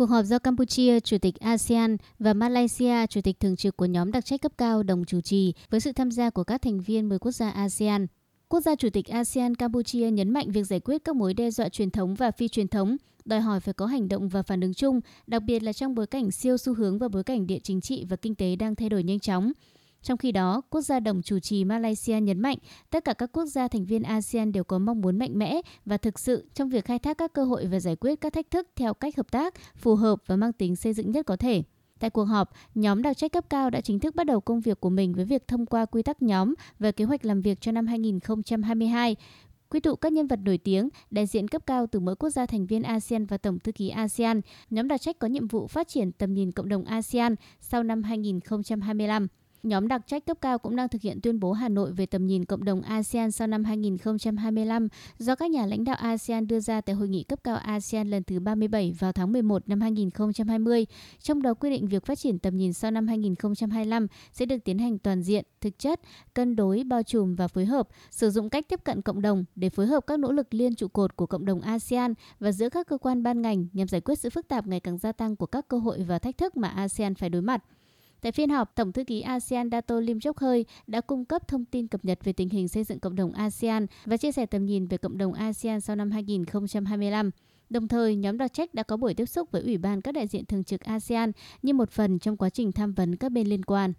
Cuộc họp do Campuchia, Chủ tịch ASEAN và Malaysia, Chủ tịch thường trực của nhóm đặc trách cấp cao đồng chủ trì với sự tham gia của các thành viên 10 quốc gia ASEAN. Quốc gia Chủ tịch ASEAN Campuchia nhấn mạnh việc giải quyết các mối đe dọa truyền thống và phi truyền thống, đòi hỏi phải có hành động và phản ứng chung, đặc biệt là trong bối cảnh siêu xu hướng và bối cảnh địa chính trị và kinh tế đang thay đổi nhanh chóng. Trong khi đó, quốc gia đồng chủ trì Malaysia nhấn mạnh tất cả các quốc gia thành viên ASEAN đều có mong muốn mạnh mẽ và thực sự trong việc khai thác các cơ hội và giải quyết các thách thức theo cách hợp tác, phù hợp và mang tính xây dựng nhất có thể. Tại cuộc họp, nhóm đặc trách cấp cao đã chính thức bắt đầu công việc của mình với việc thông qua quy tắc nhóm và kế hoạch làm việc cho năm 2022, quy tụ các nhân vật nổi tiếng, đại diện cấp cao từ mỗi quốc gia thành viên ASEAN và Tổng thư ký ASEAN. Nhóm đặc trách có nhiệm vụ phát triển tầm nhìn cộng đồng ASEAN sau năm 2025. Nhóm đặc trách cấp cao cũng đang thực hiện tuyên bố Hà Nội về tầm nhìn cộng đồng ASEAN sau năm 2025 do các nhà lãnh đạo ASEAN đưa ra tại hội nghị cấp cao ASEAN lần thứ 37 vào tháng 11 năm 2020. Trong đó quy định việc phát triển tầm nhìn sau năm 2025 sẽ được tiến hành toàn diện, thực chất, cân đối, bao trùm và phối hợp, sử dụng cách tiếp cận cộng đồng để phối hợp các nỗ lực liên trụ cột của cộng đồng ASEAN và giữa các cơ quan ban ngành nhằm giải quyết sự phức tạp ngày càng gia tăng của các cơ hội và thách thức mà ASEAN phải đối mặt. Tại phiên họp, Tổng thư ký ASEAN Dato Lim Chok Hơi đã cung cấp thông tin cập nhật về tình hình xây dựng cộng đồng ASEAN và chia sẻ tầm nhìn về cộng đồng ASEAN sau năm 2025. Đồng thời, nhóm đặc trách đã có buổi tiếp xúc với Ủy ban các đại diện thường trực ASEAN như một phần trong quá trình tham vấn các bên liên quan.